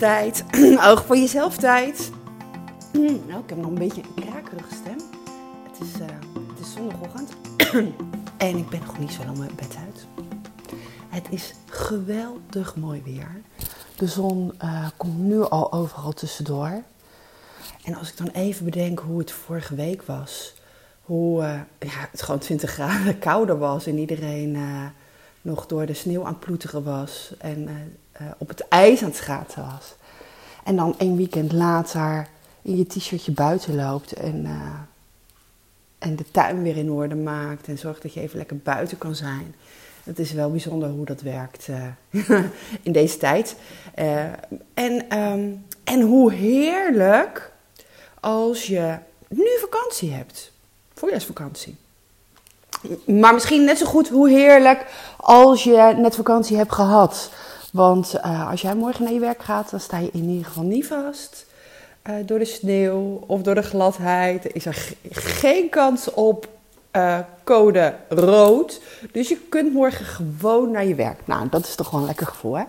podcasttijd. Oog voor jezelf tijd. nou, ik heb nog een beetje een krakerige stem. Het is, uh, het is zondagochtend. en ik ben nog niet zo lang mijn bed uit. Het is geweldig mooi weer. De zon uh, komt nu al overal tussendoor. En als ik dan even bedenk hoe het vorige week was. Hoe uh, ja, het gewoon 20 graden kouder was en iedereen nog door de sneeuw aan het ploeteren was. En uh, op het ijs aan het schaatsen was. En dan een weekend later in je t-shirtje buiten loopt en, uh, en de tuin weer in orde maakt. En zorgt dat je even lekker buiten kan zijn. Het is wel bijzonder hoe dat werkt in deze tijd. en, um, en hoe heerlijk als je nu vakantie hebt. Voorjaarsvakantie. Maar misschien net zo goed hoe heerlijk als je net vakantie hebt gehad. Want uh, als jij morgen naar je werk gaat, dan sta je in ieder geval niet vast. Uh, door de sneeuw of door de gladheid. Is er geen kans op uh, code rood. Dus je kunt morgen gewoon naar je werk. Nou, dat is toch wel een lekker gevoel, hè?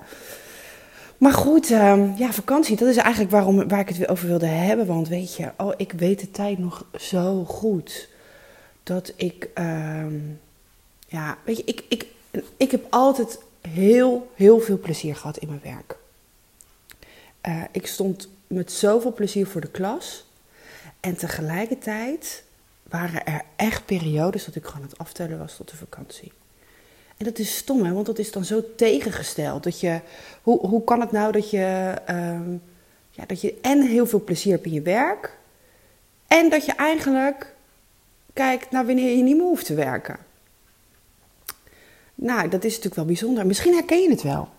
Maar goed, uh, ja, vakantie, dat is eigenlijk waarom, waar ik het weer over wilde hebben. Want weet je, oh, ik weet de tijd nog zo goed. Dat ik, ehm, ja, weet je, ik, ik, ik heb altijd heel, heel veel plezier gehad in mijn werk. Uh, ik stond met zoveel plezier voor de klas. En tegelijkertijd waren er echt periodes dat ik gewoon aan het aftellen was tot de vakantie. En dat is stom, hè? want dat is dan zo tegengesteld. Dat je, hoe, hoe kan het nou dat je, um, ja, dat je en heel veel plezier hebt in je werk... en dat je eigenlijk kijkt naar wanneer je niet meer hoeft te werken. Nou, dat is natuurlijk wel bijzonder. Misschien herken je het wel.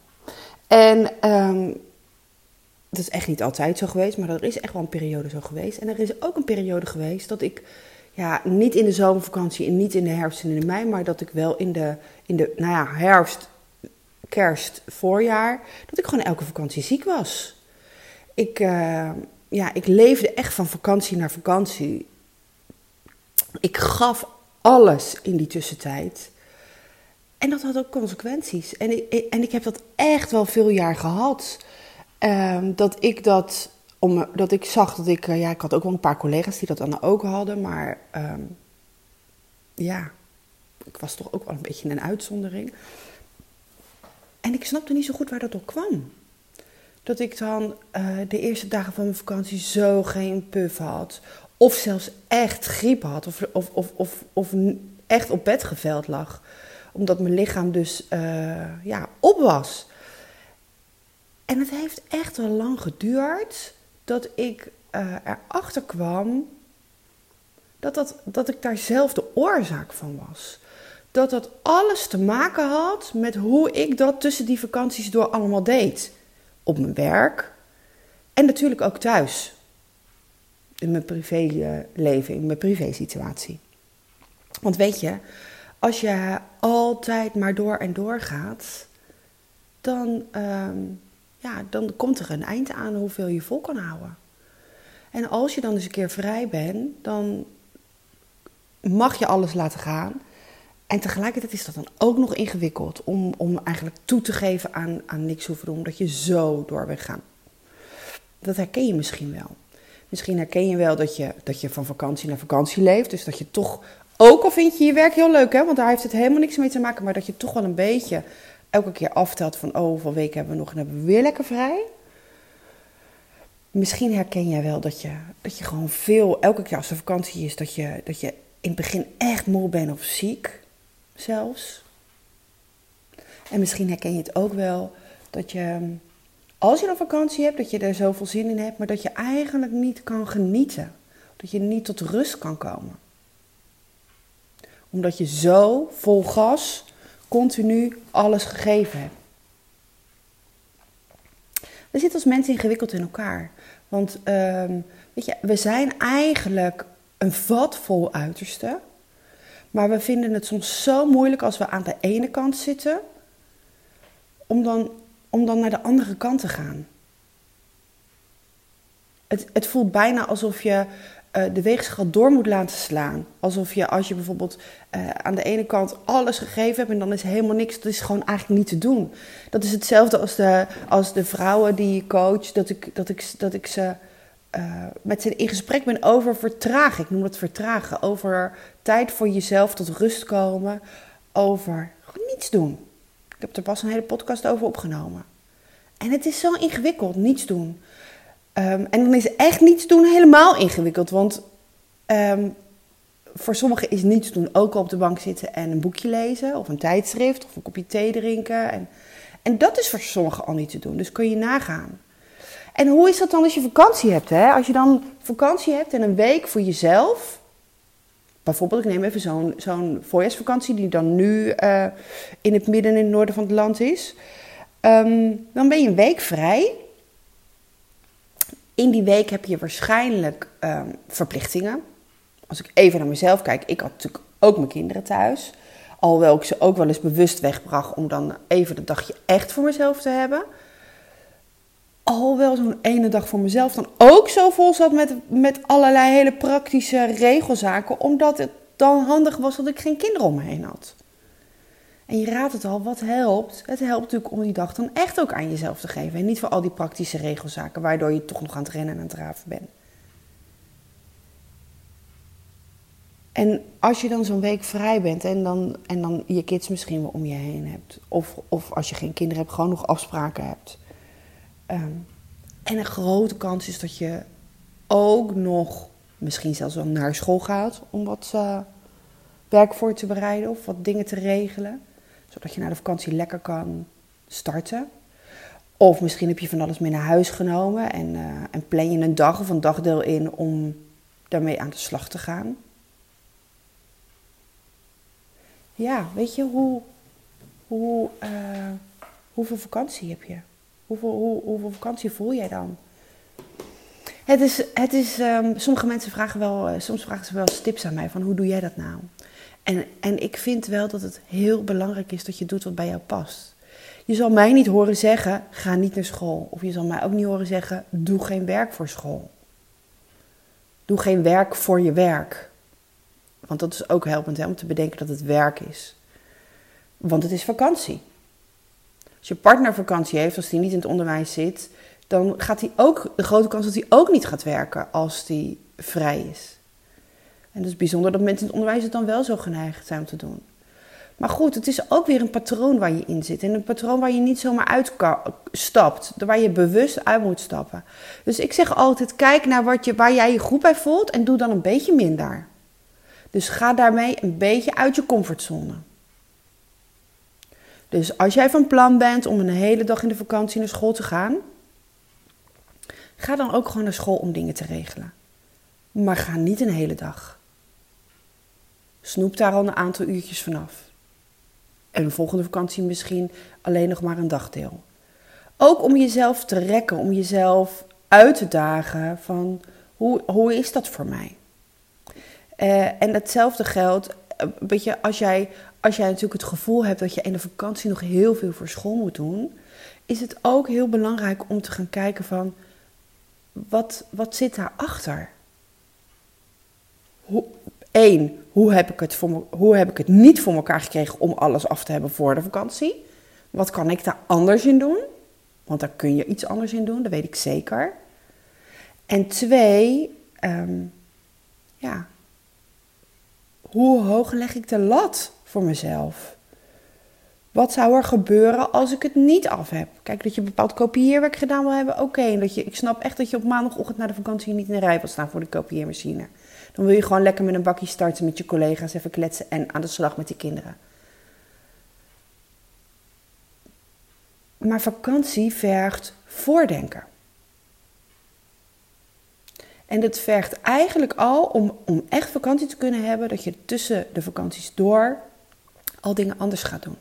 En um, dat is echt niet altijd zo geweest, maar er is echt wel een periode zo geweest. En er is ook een periode geweest dat ik, ja, niet in de zomervakantie en niet in de herfst en in de mei, maar dat ik wel in de, in de nou ja, herfst, kerst, voorjaar, dat ik gewoon elke vakantie ziek was. Ik, uh, ja, ik leefde echt van vakantie naar vakantie. Ik gaf alles in die tussentijd. En dat had ook consequenties. En ik, en ik heb dat echt wel veel jaar gehad. Um, dat ik dat, om, dat ik zag dat ik, uh, ja, ik had ook wel een paar collega's die dat dan ook hadden, maar um, ja, ik was toch ook wel een beetje een uitzondering. En ik snapte niet zo goed waar dat door kwam. Dat ik dan uh, de eerste dagen van mijn vakantie zo geen puff had. Of zelfs echt griep had. Of, of, of, of, of echt op bed geveld lag omdat mijn lichaam dus uh, ja, op was. En het heeft echt wel lang geduurd dat ik uh, erachter kwam dat, dat, dat ik daar zelf de oorzaak van was. Dat dat alles te maken had met hoe ik dat tussen die vakanties door allemaal deed. Op mijn werk en natuurlijk ook thuis. In mijn privéleven, in mijn privésituatie. Want weet je, als je altijd maar door en door gaat, dan, um, ja, dan komt er een eind aan hoeveel je vol kan houden. En als je dan eens een keer vrij bent, dan mag je alles laten gaan. En tegelijkertijd is dat dan ook nog ingewikkeld om, om eigenlijk toe te geven aan, aan niks hoeven doen, omdat je zo door bent gaan. Dat herken je misschien wel. Misschien herken je wel dat je, dat je van vakantie naar vakantie leeft. Dus dat je toch ook al vind je je werk heel leuk, hè, want daar heeft het helemaal niks mee te maken, maar dat je toch wel een beetje elke keer aftelt van, oh, hoeveel weken hebben we nog en hebben we weer lekker vrij. Misschien herken jij wel dat je, dat je gewoon veel, elke keer als er vakantie is, dat je, dat je in het begin echt moe bent of ziek zelfs. En misschien herken je het ook wel dat je, als je een vakantie hebt, dat je er zoveel zin in hebt, maar dat je eigenlijk niet kan genieten. Dat je niet tot rust kan komen omdat je zo vol gas continu alles gegeven hebt. We zitten als mensen ingewikkeld in elkaar. Want um, weet je, we zijn eigenlijk een vat vol uiterste. Maar we vinden het soms zo moeilijk als we aan de ene kant zitten. Om dan, om dan naar de andere kant te gaan. Het, het voelt bijna alsof je uh, de weegschaal door moet laten slaan. Alsof je als je bijvoorbeeld uh, aan de ene kant alles gegeven hebt en dan is helemaal niks, dat is gewoon eigenlijk niet te doen. Dat is hetzelfde als de, als de vrouwen die je coach, dat ik, dat ik, dat ik ze uh, met ze in gesprek ben over vertragen. Ik noem dat vertragen. Over tijd voor jezelf tot rust komen. Over niets doen. Ik heb er pas een hele podcast over opgenomen. En het is zo ingewikkeld, niets doen. Um, en dan is echt niets doen helemaal ingewikkeld. Want um, voor sommigen is niets doen ook op de bank zitten en een boekje lezen. Of een tijdschrift of een kopje thee drinken. En, en dat is voor sommigen al niet te doen. Dus kun je nagaan. En hoe is dat dan als je vakantie hebt? Hè? Als je dan vakantie hebt en een week voor jezelf. Bijvoorbeeld, ik neem even zo'n zo'n voorjaarsvakantie die dan nu uh, in het midden en in het noorden van het land is. Um, dan ben je een week vrij. In die week heb je waarschijnlijk um, verplichtingen. Als ik even naar mezelf kijk, ik had natuurlijk ook mijn kinderen thuis. Alhoewel ik ze ook wel eens bewust wegbracht om dan even de dagje echt voor mezelf te hebben al wel zo'n ene dag voor mezelf dan ook zo vol zat met, met allerlei hele praktische regelzaken, omdat het dan handig was dat ik geen kinderen om me heen had. En je raadt het al, wat helpt? Het helpt natuurlijk om die dag dan echt ook aan jezelf te geven. En niet voor al die praktische regelzaken, waardoor je toch nog aan het rennen en aan het draven bent. En als je dan zo'n week vrij bent en dan, en dan je kids misschien wel om je heen hebt, of, of als je geen kinderen hebt, gewoon nog afspraken hebt Um, en een grote kans is dat je ook nog misschien zelfs wel naar school gaat om wat uh, werk voor te bereiden of wat dingen te regelen. Zodat je na de vakantie lekker kan starten. Of misschien heb je van alles mee naar huis genomen en, uh, en plan je een dag of een dagdeel in om daarmee aan de slag te gaan. Ja, weet je, hoe, hoe, uh, hoeveel vakantie heb je? Hoeveel, hoe, vakantie voel jij dan? Het is, het is um, sommige mensen vragen wel, uh, soms vragen ze wel tips aan mij van hoe doe jij dat nou? En, en ik vind wel dat het heel belangrijk is dat je doet wat bij jou past. Je zal mij niet horen zeggen, ga niet naar school. Of je zal mij ook niet horen zeggen, doe geen werk voor school. Doe geen werk voor je werk. Want dat is ook helpend hè, om te bedenken dat het werk is. Want het is vakantie. Als je partner vakantie heeft, als die niet in het onderwijs zit, dan gaat hij ook, de grote kans dat hij ook niet gaat werken als hij vrij is. En het is bijzonder dat mensen in het onderwijs het dan wel zo geneigd zijn om te doen. Maar goed, het is ook weer een patroon waar je in zit. En een patroon waar je niet zomaar uitstapt. Waar je bewust uit moet stappen. Dus ik zeg altijd, kijk naar wat je, waar jij je goed bij voelt en doe dan een beetje minder. Dus ga daarmee een beetje uit je comfortzone. Dus als jij van plan bent om een hele dag in de vakantie naar school te gaan, ga dan ook gewoon naar school om dingen te regelen. Maar ga niet een hele dag. Snoep daar al een aantal uurtjes vanaf. En de volgende vakantie misschien alleen nog maar een dagdeel. Ook om jezelf te rekken, om jezelf uit te dagen van hoe, hoe is dat voor mij? Uh, en hetzelfde geldt, uh, weet je, als jij, als jij natuurlijk het gevoel hebt dat je in de vakantie nog heel veel voor school moet doen, is het ook heel belangrijk om te gaan kijken van wat, wat zit daarachter? Eén, hoe heb, ik het hoe heb ik het niet voor elkaar gekregen om alles af te hebben voor de vakantie? Wat kan ik daar anders in doen? Want daar kun je iets anders in doen, dat weet ik zeker. En twee, um, ja, hoe hoog leg ik de lat voor mezelf? Wat zou er gebeuren als ik het niet af heb? Kijk, dat je bepaald kopieerwerk gedaan wil hebben, oké. Okay. Ik snap echt dat je op maandagochtend na de vakantie niet in de rij wil staan voor de kopieermachine. Dan wil je gewoon lekker met een bakje starten met je collega's, even kletsen en aan de slag met die kinderen. Maar vakantie vergt voordenken. En dat vergt eigenlijk al om, om echt vakantie te kunnen hebben, dat je tussen de vakanties door al dingen anders gaat doen.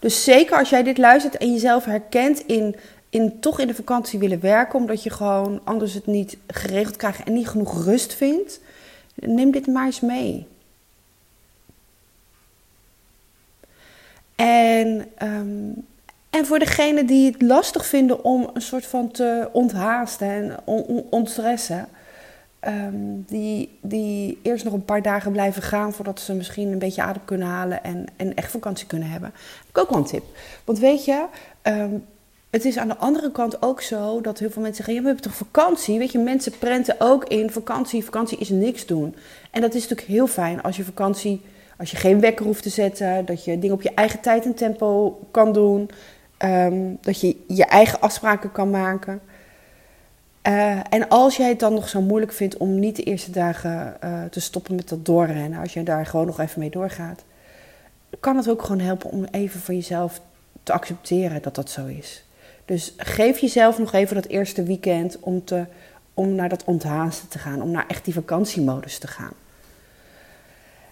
Dus zeker als jij dit luistert en jezelf herkent in, in toch in de vakantie willen werken, omdat je gewoon anders het niet geregeld krijgt en niet genoeg rust vindt, neem dit maar eens mee. En, um, en voor degenen die het lastig vinden om een soort van te onthaasten en on ontstressen, ehm, die, die eerst nog een paar dagen blijven gaan voordat ze misschien een beetje adem kunnen halen en, en echt vakantie kunnen hebben. Heb ik ook wel een tip. Want weet je, ehm, het is aan de andere kant ook zo dat heel veel mensen zeggen: ja, we hebben toch vakantie? Weet je, mensen prenten ook in vakantie. Vakantie is niks doen. En dat is natuurlijk heel fijn als je vakantie, als je geen wekker hoeft te zetten, dat je dingen op je eigen tijd en tempo kan doen, ehm, dat je je eigen afspraken kan maken. Uh, en als jij het dan nog zo moeilijk vindt om niet de eerste dagen uh, te stoppen met dat doorrennen, als je daar gewoon nog even mee doorgaat, kan het ook gewoon helpen om even voor jezelf te accepteren dat dat zo is. Dus geef jezelf nog even dat eerste weekend om, te, om naar dat onthaasten te gaan, om naar echt die vakantiemodus te gaan.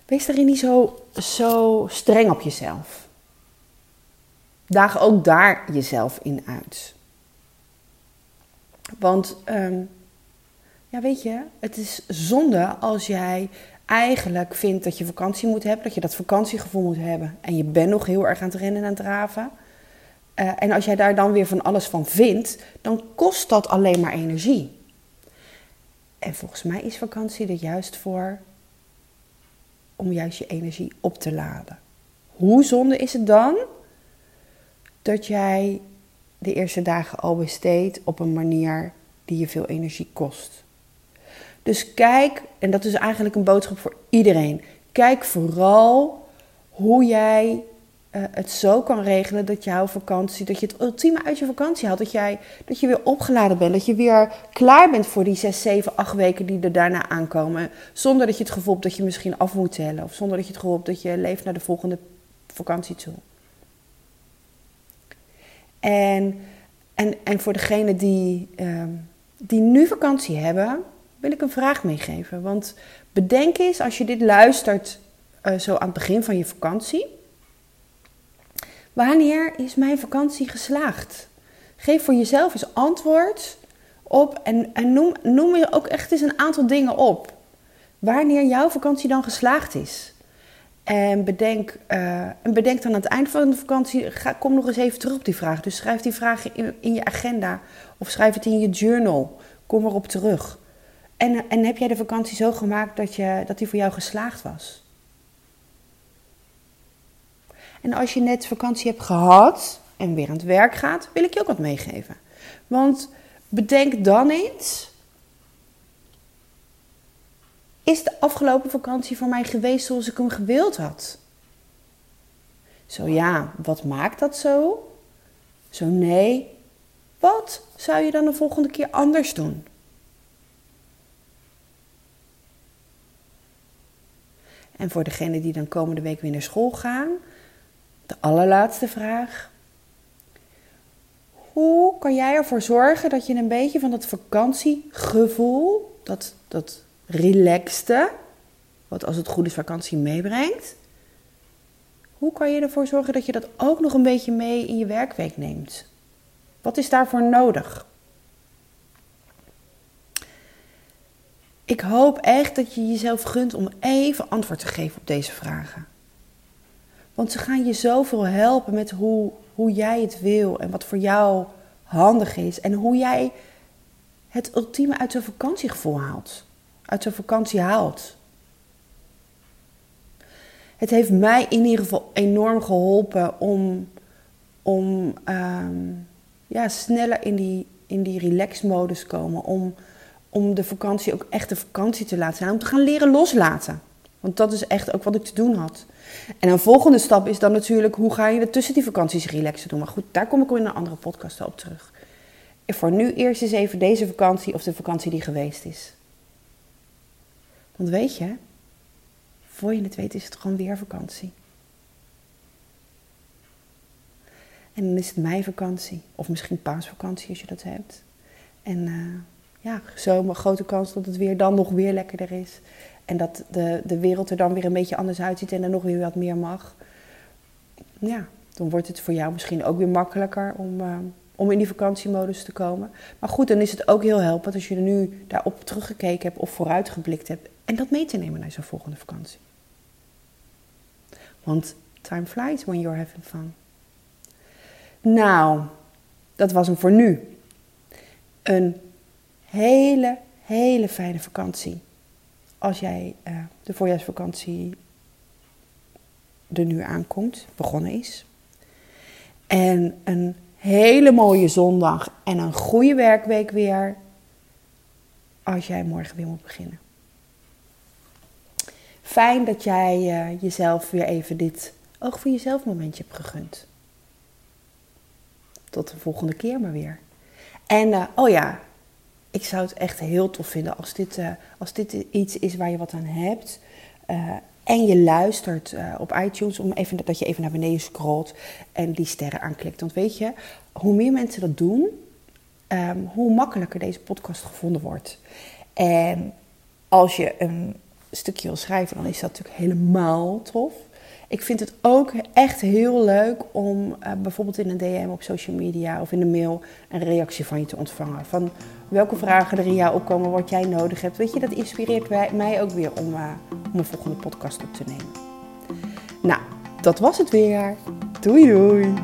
Wees daarin niet zo, zo streng op jezelf. Daag ook daar jezelf in uit. Want, um, ja, weet je, het is zonde als jij eigenlijk vindt dat je vakantie moet hebben, dat je dat vakantiegevoel moet hebben. En je bent nog heel erg aan het rennen en aan het draven. Uh, en als jij daar dan weer van alles van vindt, dan kost dat alleen maar energie. En volgens mij is vakantie er juist voor om juist je energie op te laden. Hoe zonde is het dan dat jij de eerste dagen al besteedt op een manier die je veel energie kost? Dus kijk, en dat is eigenlijk een boodschap voor iedereen. Kijk vooral hoe jij uh, het zo kan regelen dat jouw vakantie, dat je het ultieme uit je vakantie haalt. Dat, jij, dat je weer opgeladen bent, dat je weer klaar bent voor die 6, 7, 8 weken die er daarna aankomen. Zonder dat je het gevoel hebt dat je misschien af moet tellen. Of zonder dat je het gevoel hebt dat je leeft naar de volgende vakantie toe. En, en, en voor degenen die, uh, die nu vakantie hebben, wil ik een vraag meegeven. Want bedenk eens, als je dit luistert uh, zo aan het begin van je vakantie Wanneer is mijn vakantie geslaagd? Geef voor jezelf eens antwoord op en, en noem, noem ook echt eens een aantal dingen op. Wanneer jouw vakantie dan geslaagd is. En bedenk, uh, en bedenk dan aan het eind van de vakantie, kom nog eens even terug op die vraag. Dus schrijf die vraag in, in je agenda of schrijf het in je journal. Kom erop terug. En, en heb jij de vakantie zo gemaakt dat, je, dat die voor jou geslaagd was? En als je net vakantie hebt gehad en weer aan het werk gaat, wil ik je ook wat meegeven. Want bedenk dan eens. Is de afgelopen vakantie voor mij geweest zoals ik hem gewild had? Zo ja, wat maakt dat zo? Zo nee, wat zou je dan de volgende keer anders doen? En voor degenen die dan komende week weer naar school gaan, de allerlaatste vraag. Hoe kan jij ervoor zorgen dat je een beetje van dat vakantiegevoel, dat, dat relaxte, wat als het goed is vakantie meebrengt, hoe kan je ervoor zorgen dat je dat ook nog een beetje mee in je werkweek neemt? Wat is daarvoor nodig? Ik hoop echt dat je jezelf gunt om even antwoord te geven op deze vragen. Want ze gaan je zoveel helpen met hoe, hoe jij het wil en wat voor jou handig is. En hoe jij het ultieme uit zo'n vakantiegevoel haalt. Uit zo'n vakantie haalt. Het heeft mij in ieder geval enorm geholpen om, om ehm, ja, sneller in die, in die relax-modus te komen. Om, om de vakantie ook echt een vakantie te laten zijn. Om te gaan leren loslaten. Want dat is echt ook wat ik te doen had. En een volgende stap is dan natuurlijk hoe ga je er tussen die vakanties relaxen doen. Maar goed, daar kom ik in een andere podcast op terug. En voor nu eerst eens even deze vakantie of de vakantie die geweest is. Want weet je, voor je het weet is het gewoon weer vakantie. En dan is het meivakantie of misschien paasvakantie als je dat hebt. En uh, ja, zo'n grote kans dat het weer dan nog weer lekkerder is. En dat de, de wereld er dan weer een beetje anders uitziet en er nog weer wat meer mag. Ja, dan wordt het voor jou misschien ook weer makkelijker om, uh, om in die vakantiemodus te komen. Maar goed, dan is het ook heel helpend als je er nu daarop teruggekeken hebt of vooruitgeblikt hebt. En dat mee te nemen naar zo'n volgende vakantie. Want time flies when you're having fun. Nou, dat was hem voor nu. Een hele, hele fijne vakantie. Als jij uh, de voorjaarsvakantie er nu aankomt, begonnen is. En een hele mooie zondag en een goede werkweek weer. Als jij morgen weer moet beginnen. Fijn dat jij uh, jezelf weer even dit oog voor jezelf momentje hebt gegund. Tot de volgende keer maar weer. En uh, oh ja, ik zou het echt heel tof vinden als dit, uh, als dit iets is waar je wat aan hebt. En je luistert op iTunes, om even, dat je even naar beneden scrolt en die sterren aanklikt. Want weet je, hoe meer mensen dat doen, um, hoe makkelijker deze podcast gevonden wordt. En als je een stukje wil schrijven, dan is dat natuurlijk helemaal tof. Ik vind het ook echt heel leuk om uh, bijvoorbeeld in een DM op social media of in de mail een reactie van je te ontvangen. Van welke vragen er in jou opkomen, wat jij nodig hebt. Weet je, dat inspireert mij ook weer om, uh, om een volgende podcast op te nemen. Nou, dat was het weer. Doei doei!